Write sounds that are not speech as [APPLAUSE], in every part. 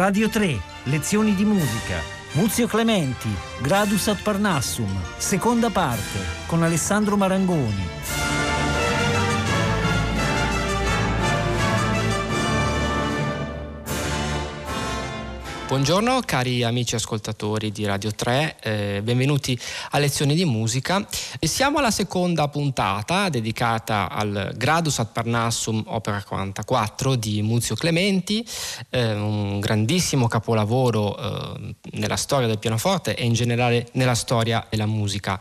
Radio 3, lezioni di musica. Muzio Clementi, Gradus ad Parnassum, seconda parte, con Alessandro Marangoni. Buongiorno cari amici ascoltatori di Radio 3, eh, benvenuti a Lezioni di Musica. Siamo alla seconda puntata dedicata al Gradus ad Parnassum Opera 44 di Muzio Clementi, eh, un grandissimo capolavoro eh, nella storia del pianoforte e in generale nella storia della musica.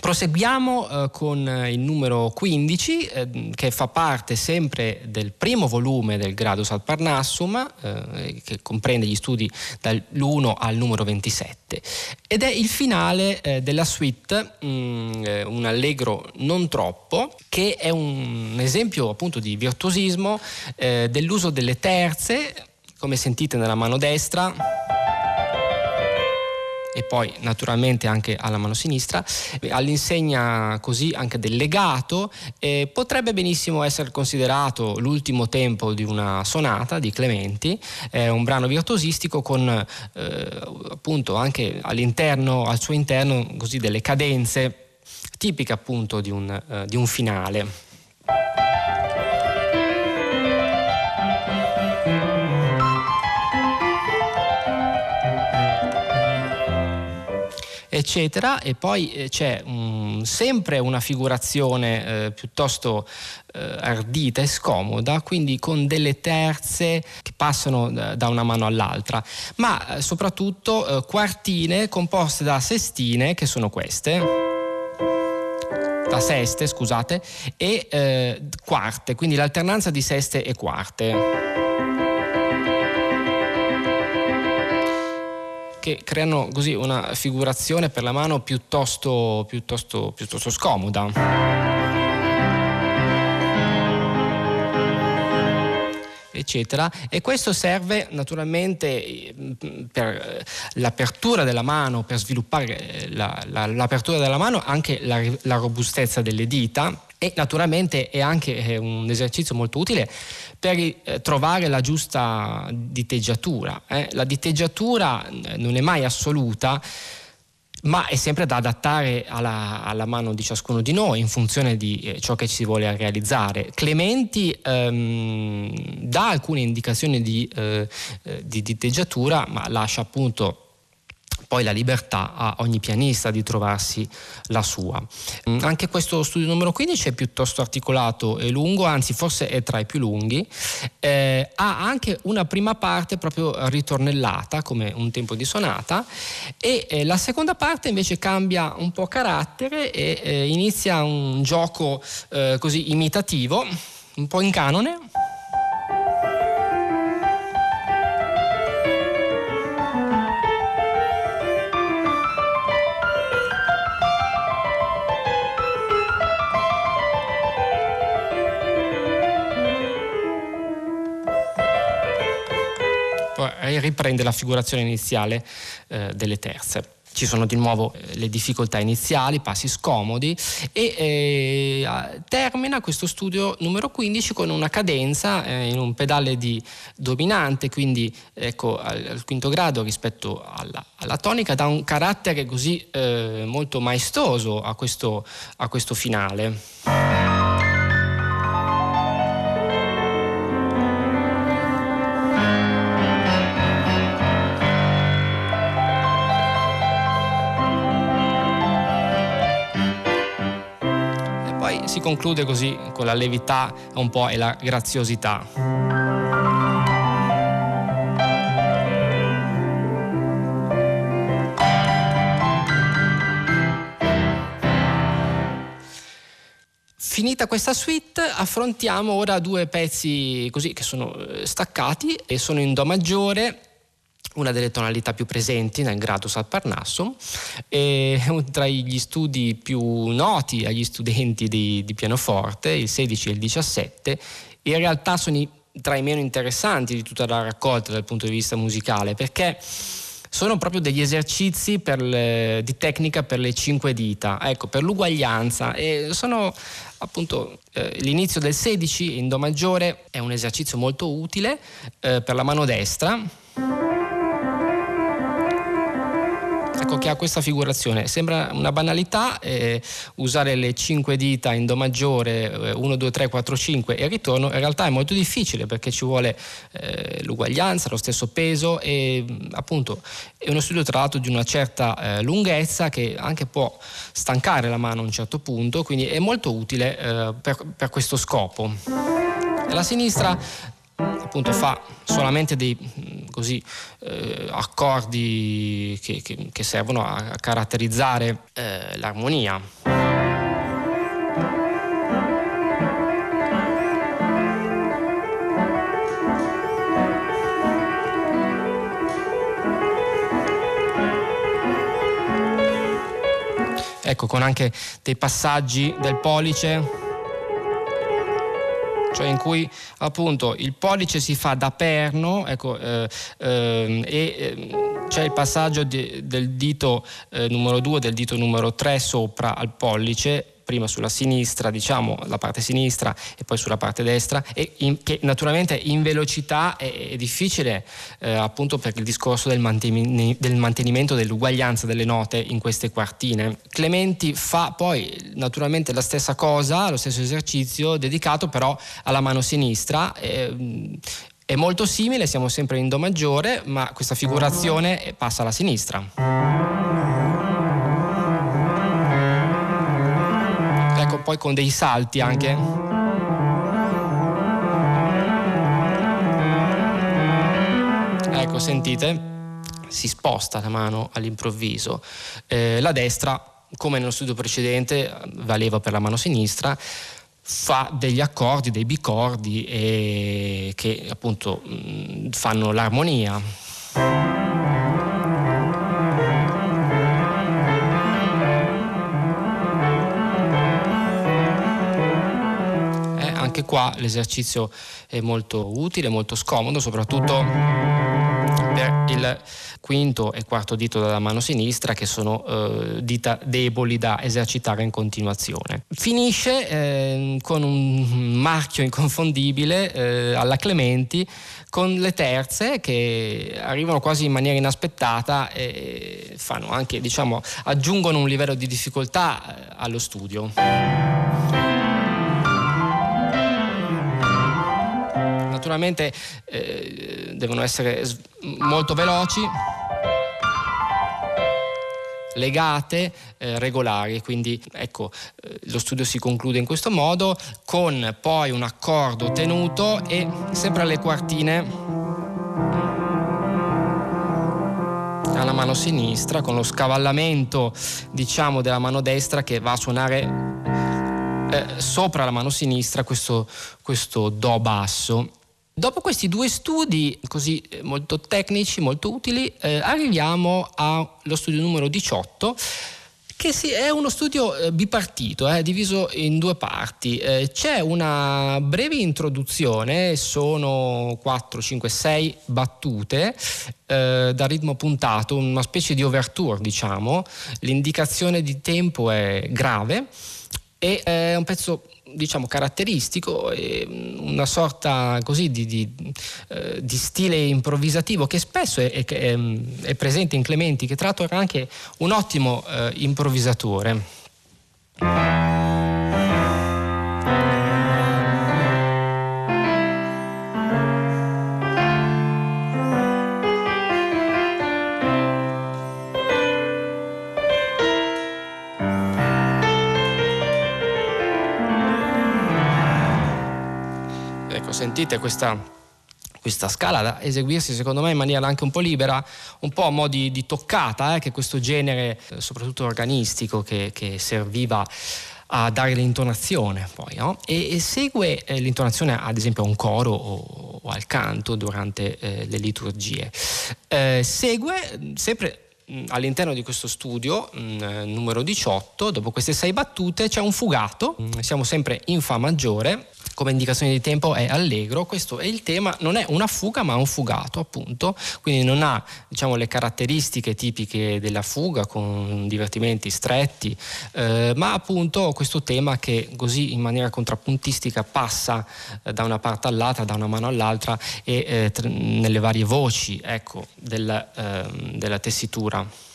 Proseguiamo eh, con il numero 15 eh, che fa parte sempre del primo volume del Gradus ad Parnassum eh, che comprende gli studi dall'1 al numero 27 ed è il finale eh, della suite mh, mm, eh, un allegro non troppo che è un esempio appunto di virtuosismo eh, dell'uso delle terze come sentite nella mano destra e poi naturalmente anche alla mano sinistra, all'insegna così anche del legato, eh, potrebbe benissimo essere considerato l'ultimo tempo di una sonata di Clementi, è un brano virtuosistico con eh, appunto anche all'interno, al suo interno così delle cadenze tipiche appunto di un, eh, di un finale. Eccetera, e poi eh, c'è um, sempre una figurazione eh, piuttosto eh, ardita e scomoda, quindi con delle terze che passano da, una mano all'altra, ma eh, soprattutto quartine composte da sestine, che sono queste da seste, scusate, e eh, quarte, quindi l'alternanza di seste e quarte. Che creano così una figurazione per la mano piuttosto, piuttosto, piuttosto scomoda. eccetera e questo serve naturalmente mm, per l'apertura della mano, per sviluppare la, la, l'apertura della mano, anche la, la robustezza delle dita e naturalmente è anche eh, un esercizio molto utile per eh, trovare la giusta diteggiatura. Eh. La diteggiatura non è mai assoluta, ma è sempre da adattare alla, alla, mano di ciascuno di noi in funzione di ciò che si vuole realizzare. Clementi ehm, dà alcune indicazioni di, eh, di diteggiatura, ma lascia appunto poi la libertà a ogni pianista di trovarsi la sua. Mm, anche questo studio numero 15 è piuttosto articolato e lungo, anzi forse è tra i più lunghi, eh, ha anche una prima parte proprio ritornellata come un tempo di sonata e eh, la seconda parte invece cambia un po' carattere e eh, inizia un gioco eh, così imitativo, un po' in canone riprende la figurazione iniziale eh, delle terze ci sono di nuovo eh, le difficoltà iniziali, passi scomodi e eh, termina questo studio numero 15 con una cadenza eh, in un pedale di dominante, quindi ecco, al, al quinto grado rispetto alla, alla, tonica, dà un carattere così eh, molto maestoso a questo, a questo finale. Si conclude così con la levità un po' e la graziosità. Finita questa suite, affrontiamo ora due pezzi così che sono eh, staccati e sono in Do maggiore una delle tonalità più presenti nel Gradus ad Parnassum e [LAUGHS] tra gli studi più noti agli studenti di, di pianoforte, il 16 e il 17, in realtà sono i, tra i meno interessanti di tutta la raccolta dal punto di vista musicale perché sono proprio degli esercizi le, di tecnica per le cinque dita, ecco, per l'uguaglianza. E sono appunto eh, l'inizio del 16 in Do maggiore è un esercizio molto utile eh, per la mano destra ecco, che ha questa figurazione. Sembra una banalità eh, usare le cinque dita in Do maggiore, 1, 2, 3, 4, 5 e ritorno, in realtà è molto difficile perché ci vuole eh, l'uguaglianza, lo stesso peso e appunto è uno studio tra l'altro di una certa eh, lunghezza che anche può stancare la mano a un certo punto, quindi è molto utile eh, per, per questo scopo. La sinistra appunto fa solamente dei così, eh, accordi che, che, che, servono a, caratterizzare eh, l'armonia. Ecco, con anche dei passaggi del pollice cioè in cui appunto il pollice si fa da perno ecco, eh, eh, e eh, c'è il passaggio di, del dito eh, numero 2 del dito numero 3 sopra al pollice prima sulla sinistra, diciamo la parte sinistra e poi sulla parte destra, e in, che naturalmente in velocità è, è difficile eh, appunto per il discorso del, mantenimento, del mantenimento dell'uguaglianza delle note in queste quartine. Clementi fa poi naturalmente la stessa cosa, lo stesso esercizio, dedicato però alla mano sinistra. Eh, è molto simile, siamo sempre in Do maggiore, ma questa figurazione passa alla sinistra. Poi con dei salti anche. Ecco, sentite, si sposta la mano all'improvviso. Eh, la destra, come nello studio precedente, valeva per la mano sinistra, fa degli accordi, dei bicordi eh, che appunto mh, fanno l'armonia. Qua l'esercizio è molto utile, molto scomodo, soprattutto per il quinto e quarto dito della mano sinistra che sono eh, dita deboli da esercitare in continuazione. Finisce eh, con un marchio inconfondibile eh, alla Clementi con le terze che arrivano quasi in maniera inaspettata e fanno anche, diciamo, aggiungono un livello di difficoltà eh, allo studio. Naturalmente eh, devono essere molto veloci legate, eh, regolari, quindi ecco eh, lo studio si conclude in questo modo con poi un accordo tenuto e sempre alle quartine. Alla mano sinistra con lo scavallamento diciamo della mano destra che va a suonare eh, sopra la mano sinistra questo, questo do basso Dopo questi due studi così eh, molto tecnici, molto utili, eh, arriviamo allo studio numero 18 che è uno studio eh, bipartito, eh, diviso in due parti. Eh, c'è una breve introduzione, sono 4, 5, 6 battute eh, da ritmo puntato, una specie di overture diciamo, l'indicazione di tempo è grave e è un pezzo diciamo caratteristico, una sorta così di, di, eh, di, stile improvvisativo che spesso è, è, è, presente in Clementi, che tra l'altro era anche un ottimo eh, improvvisatore. Sentite questa, questa scala da eseguirsi secondo me in maniera anche un po' libera, un po' a mo' di, di toccata, eh, che questo genere, eh, soprattutto organistico, che, che, serviva a dare l'intonazione poi, no? e, e, segue eh, l'intonazione ad esempio a un coro o, o al canto durante eh, le liturgie. Eh, segue sempre all'interno di questo studio mh, numero 18, dopo queste sei battute, c'è un fugato, siamo sempre in Fa maggiore, come indicazione di tempo è allegro, questo è il tema, non è una fuga ma un fugato appunto, quindi non ha diciamo, le caratteristiche tipiche della fuga con divertimenti stretti, eh, ma appunto questo tema che così in maniera contrappuntistica passa eh, da una parte all'altra, da una mano all'altra e eh, nelle varie voci ecco, del, ehm, della tessitura.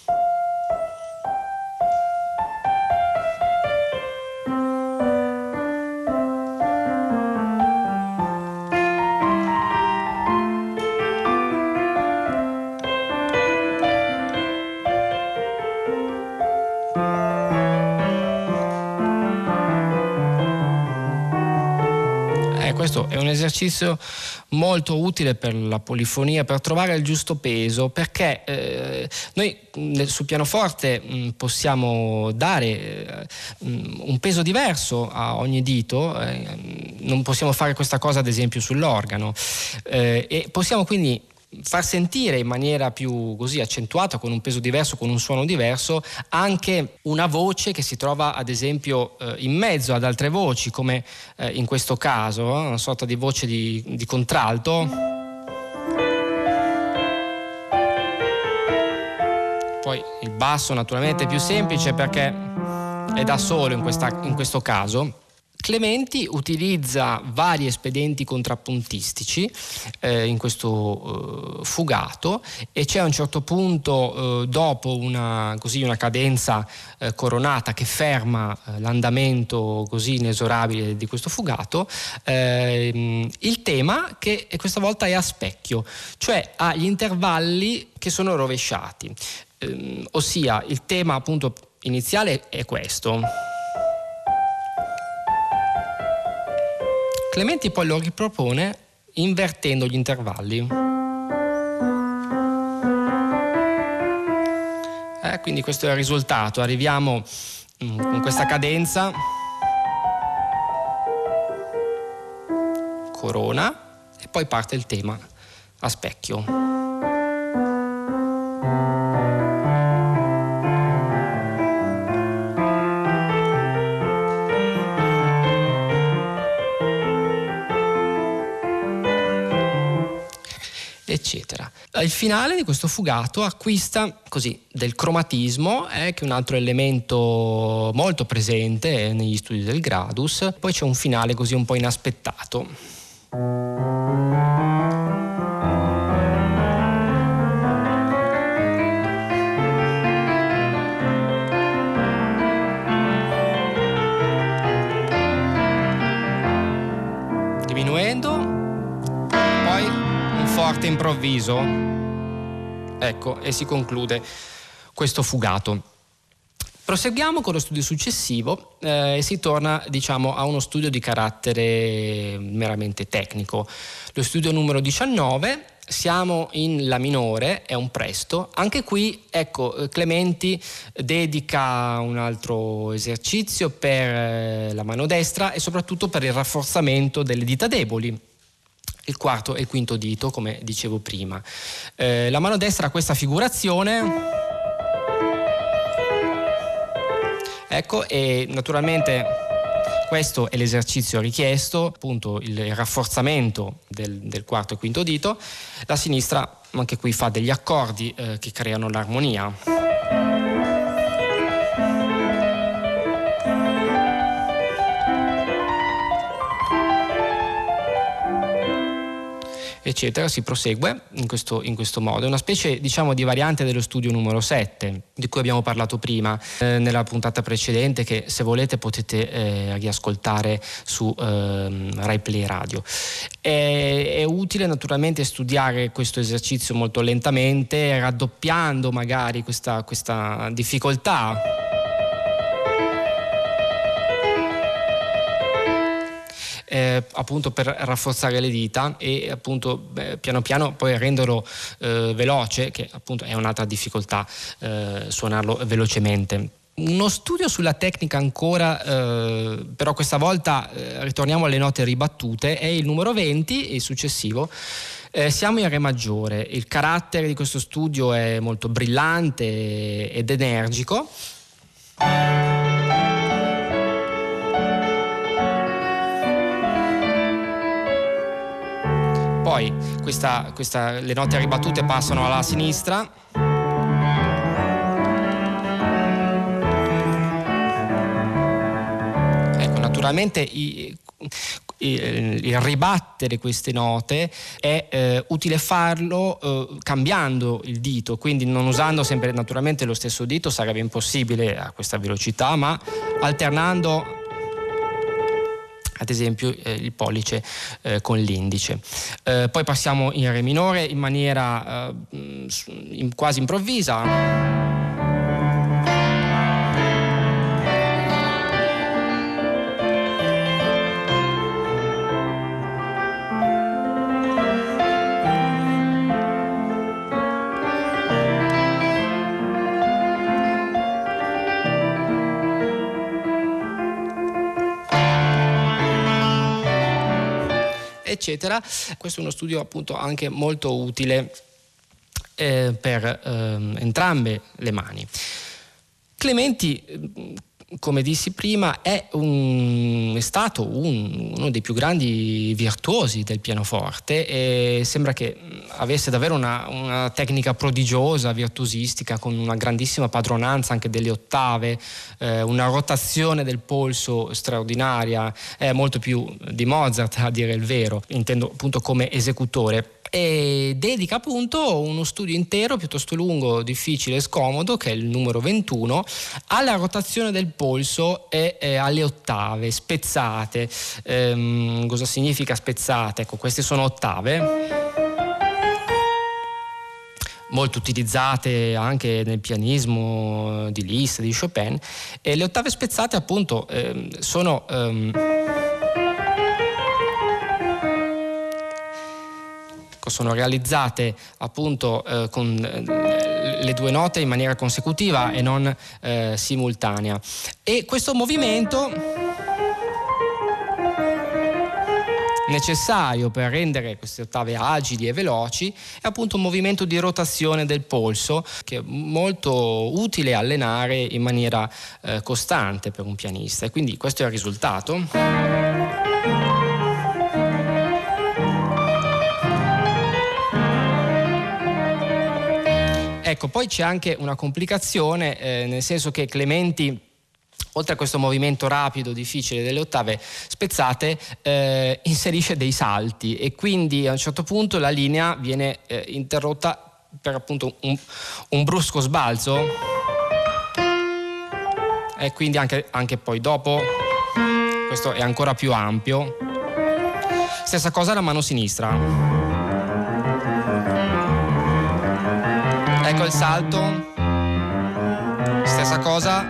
Questo è un esercizio molto utile per la polifonia, per trovare il giusto peso, perché eh, noi sul pianoforte mh, possiamo dare eh, mm, un peso diverso a ogni dito, eh, non possiamo fare questa cosa ad esempio sull'organo. Eh, e possiamo quindi far sentire in maniera più così accentuata, con un peso diverso, con un suono diverso, anche una voce che si trova ad esempio eh, in mezzo ad altre voci, come eh, in questo caso, eh, una sorta di voce di, di contralto. Poi il basso naturalmente è più semplice perché è da solo in, questa, in questo caso Clementi utilizza vari espedienti contrappuntistici eh, in questo eh, fugato e c'è a un certo punto, eh, dopo una, così, una cadenza eh, coronata che ferma eh, l'andamento così inesorabile di questo fugato, ehm, il tema che questa volta è a specchio, cioè ha gli intervalli che sono rovesciati, ehm, ossia il tema appunto iniziale è questo. Clementi poi lo ripropone invertendo gli intervalli. Eh, quindi questo è il risultato, arriviamo mm, con questa cadenza, corona e poi parte il tema a specchio. Il finale di questo fugato acquista così del cromatismo, eh, che è un altro elemento molto presente negli studi del Gradus, poi c'è un finale così un po' inaspettato. Improvviso. Ecco, e si conclude questo fugato. Proseguiamo con lo studio successivo eh, e si torna diciamo, a uno studio di carattere meramente tecnico. Lo studio numero 19, siamo in La minore, è un presto. Anche qui, ecco, eh, Clementi dedica un altro esercizio per eh, la mano destra e soprattutto per il rafforzamento delle dita deboli il quarto e il quinto dito, come dicevo prima. Eh, la mano destra ha questa figurazione. Ecco, e naturalmente questo è l'esercizio richiesto, appunto il rafforzamento del, del quarto e quinto dito. La sinistra anche qui fa degli accordi eh, che creano l'armonia. Eccetera, si prosegue in questo, in questo, modo. È una specie diciamo, di variante dello studio numero 7, di cui abbiamo parlato prima eh, nella puntata precedente, che se volete potete eh, riascoltare su eh, Rai Play Radio. È, è utile naturalmente studiare questo esercizio molto lentamente, raddoppiando magari questa, questa difficoltà eh, appunto per rafforzare le dita e appunto beh, piano piano poi renderlo eh, veloce, che appunto è un'altra difficoltà eh, suonarlo velocemente. Uno studio sulla tecnica ancora, eh, però questa volta eh, ritorniamo alle note ribattute, è il numero 20, il successivo. Eh, siamo in Re maggiore, il carattere di questo studio è molto brillante ed energico. Poi questa, questa, le note ribattute passano alla sinistra. Ecco, naturalmente i, il ribattere queste note è eh, utile farlo eh, cambiando il dito, quindi non usando sempre naturalmente lo stesso dito sarebbe impossibile a questa velocità, ma alternando ad esempio eh, il pollice eh, con l'indice. Eh, poi passiamo in Re minore in maniera eh, in, quasi improvvisa. Eccetera. Questo è uno studio appunto anche molto utile eh, per eh, entrambe le mani. Clementi come dissi prima, è, un, è stato un, uno dei più grandi virtuosi del pianoforte e sembra che avesse davvero una, una, tecnica prodigiosa, virtuosistica, con una grandissima padronanza anche delle ottave, eh, una rotazione del polso straordinaria, è molto più di Mozart a dire il vero, intendo appunto come esecutore e dedica appunto uno studio intero piuttosto lungo, difficile e scomodo, che è il numero 21, alla rotazione del polso e eh, alle ottave spezzate. Ehm, cosa significa spezzate? Ecco, queste sono ottave molto utilizzate anche nel pianismo di Liszt, di Chopin, e le ottave spezzate appunto ehm, sono... Ehm, sono realizzate appunto eh, con eh, le due note in maniera consecutiva e non eh, simultanea. E questo movimento necessario per rendere queste ottave agili e veloci è appunto un movimento di rotazione del polso che è molto utile allenare in maniera eh, costante per un pianista e quindi questo è il risultato. Ecco, poi c'è anche una complicazione, eh, nel senso che Clementi oltre a questo movimento rapido, difficile delle ottave spezzate, eh, [LAUGHS] inserisce dei salti e quindi a un certo punto la linea viene eh, interrotta per appunto un, un, brusco sbalzo e quindi anche, anche poi dopo questo è ancora più ampio. Stessa cosa la mano sinistra. Il salto, stessa cosa.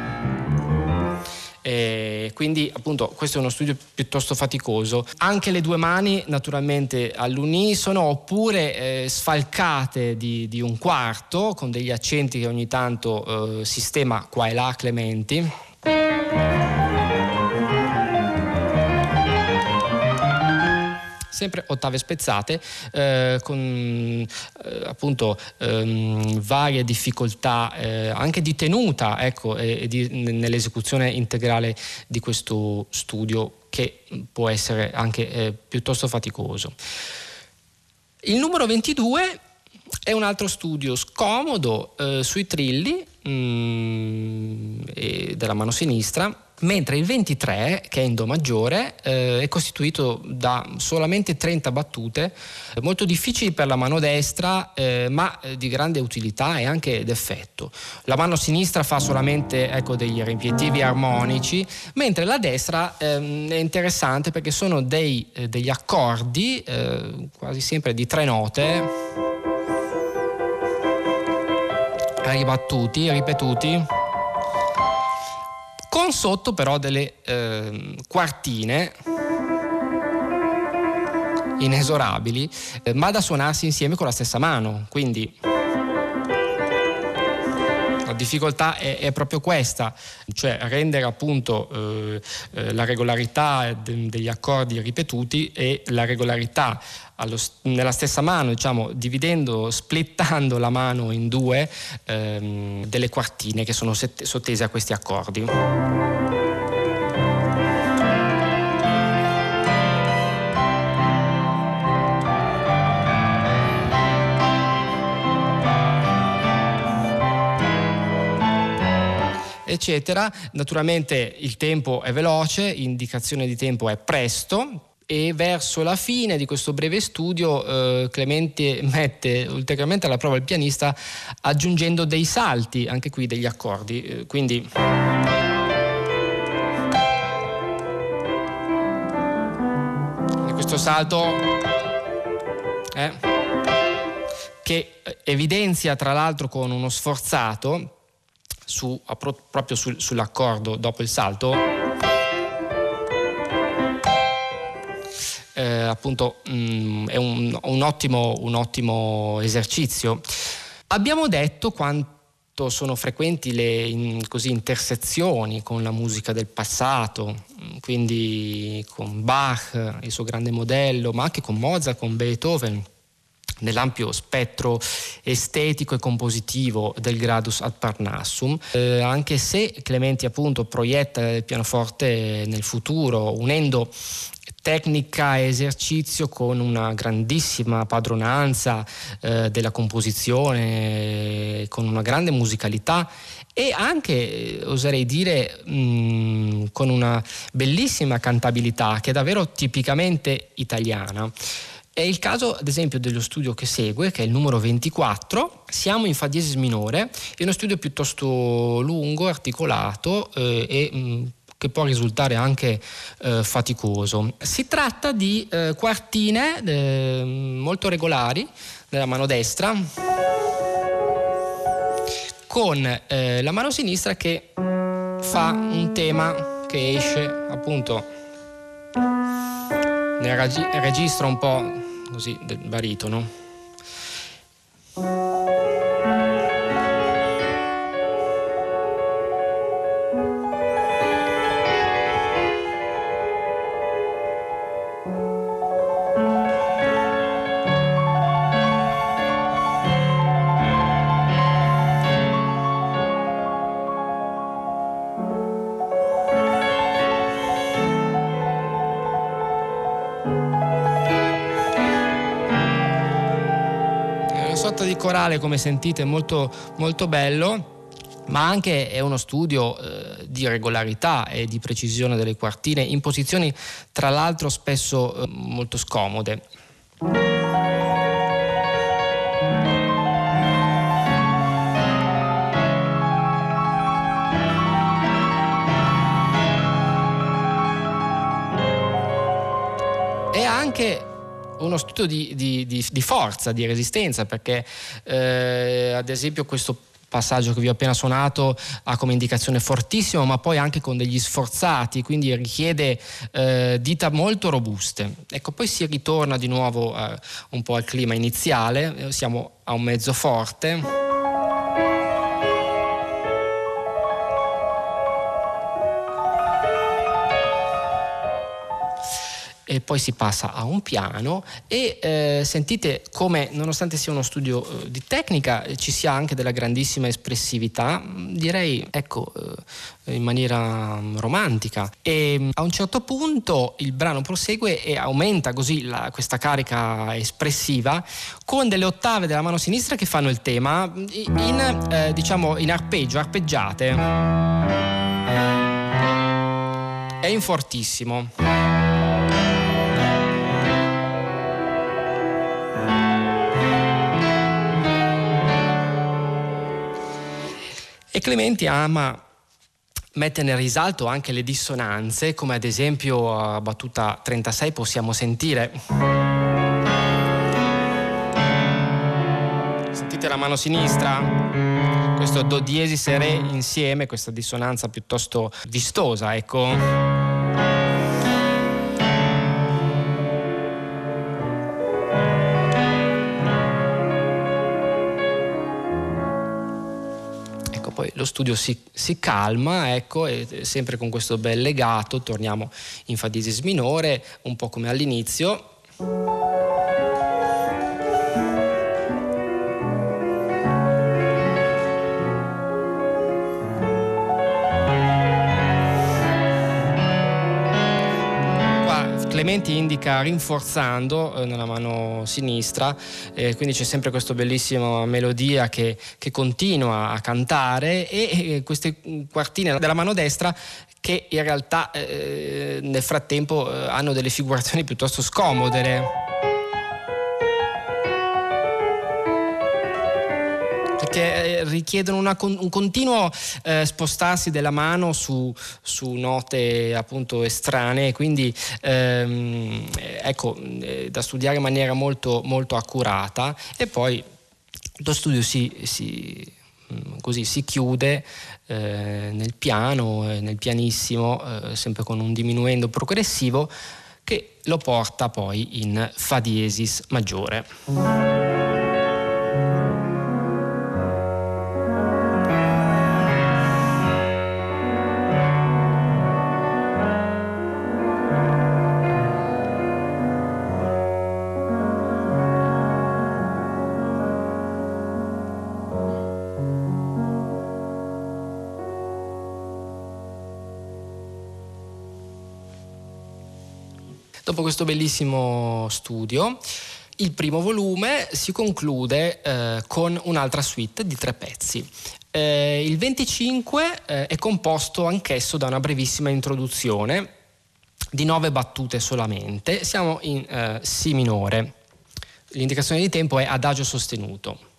E quindi appunto questo è uno studio piuttosto faticoso. Anche le due mani naturalmente all'unisono oppure eh, sfalcate di, di, un quarto con degli accenti che ogni tanto eh, sistema qua e là Clementi. Sempre ottave spezzate eh, con eh, appunto ehm, varie difficoltà eh, anche di tenuta ecco, e, e nell'esecuzione integrale di questo studio che può essere anche eh, piuttosto faticoso. Il numero 22 è un altro studio scomodo eh, sui trilli mh, mm, della mano sinistra mentre il 23, che è in Do maggiore, eh, è costituito da solamente 30 battute, molto difficili per la mano destra, eh, ma eh, di grande utilità e anche d'effetto. La mano sinistra fa solamente ecco, degli riempietivi armonici, mentre la destra ehm, è interessante perché sono dei, eh, degli accordi, eh, quasi sempre di tre note, ribattuti, ripetuti con sotto però delle eh, quartine inesorabili, eh, ma da suonarsi insieme con la stessa mano. Quindi difficoltà è, è, proprio questa, cioè rendere appunto eh, eh la regolarità de- degli accordi ripetuti e la regolarità allo, nella stessa mano, diciamo, dividendo, splittando la mano in due ehm, delle quartine che sono sottese a questi accordi. Eccetera. Naturalmente il tempo è veloce, indicazione di tempo è presto, e verso la fine di questo breve studio eh, Clemente mette ulteriormente alla prova il pianista aggiungendo dei salti, anche qui degli accordi. Eh, quindi questo salto eh, che evidenzia tra l'altro con uno sforzato su, proprio sul, sull'accordo dopo il salto eh, appunto mh, mm, è un, un, ottimo, un, ottimo, esercizio. Abbiamo detto quanto sono frequenti le in, così, intersezioni con la musica del passato, quindi con Bach, il suo grande modello, ma anche con Mozart, con Beethoven nell'ampio spettro estetico e compositivo del Gradus ad Parnassum, eh, anche se Clementi appunto proietta il pianoforte nel futuro, unendo tecnica e esercizio con una grandissima padronanza eh, della composizione, con una grande musicalità e anche, oserei dire, mh, con una bellissima cantabilità che è davvero tipicamente italiana. È il caso, ad esempio, dello studio che segue, che è il numero 24. Siamo in Fa diesis minore, è uno studio piuttosto lungo, articolato eh, e mh, che può risultare anche eh, faticoso. Si tratta di eh, quartine eh, molto regolari nella mano destra con eh, la mano sinistra che fa un tema che esce appunto nel registro un po' così del baritono. Corale, come sentite, molto, molto bello ma anche è uno studio eh, di regolarità e di precisione delle quartine in posizioni tra l'altro spesso eh, molto scomode. E anche uno studio di, di, di, di forza, di resistenza, perché eh, ad esempio questo passaggio che vi ho appena suonato ha come indicazione fortissimo, ma poi anche con degli sforzati, quindi richiede eh, dita molto robuste. Ecco, poi si ritorna di nuovo eh, un po' al clima iniziale, eh, siamo a un mezzo forte. E poi si passa a un piano e eh, sentite come nonostante sia uno studio eh, di tecnica ci sia anche della grandissima espressività, mm, direi ecco eh, in maniera mm, romantica e mm, a un certo punto il brano prosegue e aumenta così la, questa carica espressiva con delle ottave della mano sinistra che fanno il tema in, eh, diciamo in arpeggio, arpeggiate è in fortissimo. E Clementi ama mettere nel risalto anche le dissonanze, come ad esempio a battuta 36 possiamo sentire. Sentite la mano sinistra? Questo Do diesis e Re insieme, questa dissonanza piuttosto vistosa, ecco. Lo studio si, si calma, ecco, e sempre con questo bel legato torniamo in fa diesis minore, un po' come all'inizio. Clementi indica rinforzando eh, nella mano sinistra, eh, quindi c'è sempre questa bellissima melodia che, che continua a cantare e eh, queste quartine della mano destra che in realtà eh, nel frattempo eh, hanno delle figurazioni piuttosto scomode. perché eh, richiedono una, un continuo eh, spostarsi della mano su, su, note appunto estranee, quindi ehm, ecco, eh, da studiare in maniera molto, molto accurata e poi lo studio si, si, mm, così, si chiude eh, nel piano, eh, nel pianissimo, eh, sempre con un diminuendo progressivo che lo porta poi in Fa diesis maggiore. Dopo questo bellissimo studio, il primo volume si conclude eh, con un'altra suite di tre pezzi. Eh, il 25 eh, è composto anch'esso da una brevissima introduzione di nove battute solamente. Siamo in eh, Si minore. L'indicazione di tempo è adagio sostenuto.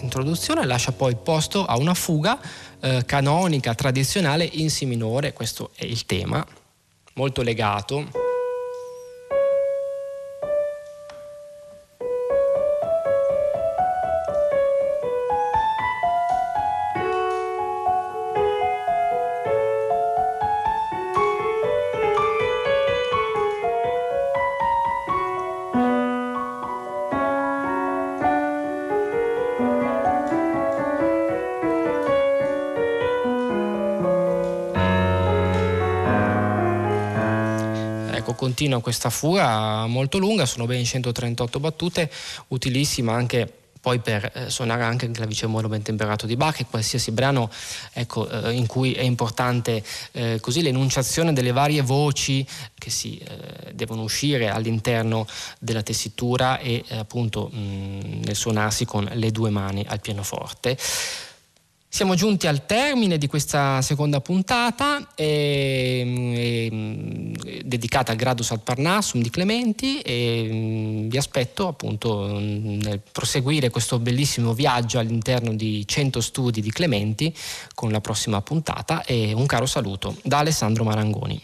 Introduzione lascia poi posto a una fuga eh, canonica, tradizionale in Si minore, questo è il tema, molto legato. Continua questa fuga molto lunga, sono ben 138 battute, utilissima anche poi per eh, suonare anche il clavicembalo ben temperato di Bach e qualsiasi brano ecco, eh, in cui è importante eh, così l'enunciazione delle varie voci che si eh, devono uscire all'interno della tessitura e eh, appunto mh, nel suonarsi con le due mani al pianoforte. Siamo giunti al termine di questa seconda puntata e, e, dedicata al Gradus ad Parnassum di Clementi e vi aspetto appunto nel proseguire questo bellissimo viaggio all'interno di 100 studi di Clementi con la prossima puntata e un caro saluto da Alessandro Marangoni.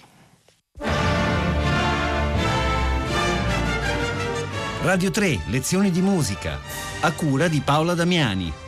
Radio 3, lezioni di musica, a cura di Paola Damiani.